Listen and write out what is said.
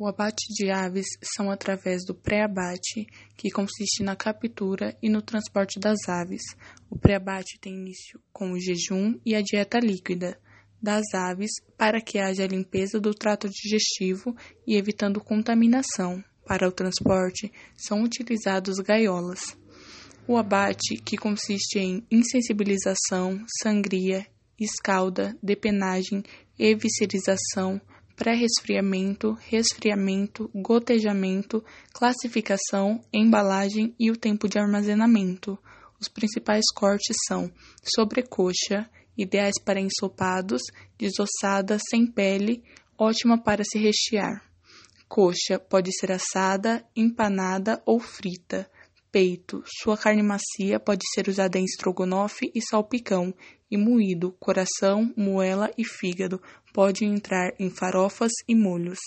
O abate de aves são através do pré-abate, que consiste na captura e no transporte das aves. O pré-abate tem início com o jejum e a dieta líquida das aves para que haja limpeza do trato digestivo e evitando contaminação. Para o transporte, são utilizados gaiolas. O abate, que consiste em insensibilização, sangria, escalda, depenagem, eviscerização, pré-resfriamento, resfriamento, gotejamento, classificação, embalagem e o tempo de armazenamento. Os principais cortes são sobrecoxa, ideais para ensopados, desossada, sem pele, ótima para se rechear. Coxa pode ser assada, empanada ou frita. Peito, sua carne macia pode ser usada em estrogonofe e salpicão, e moído, coração, moela e fígado podem entrar em farofas e molhos.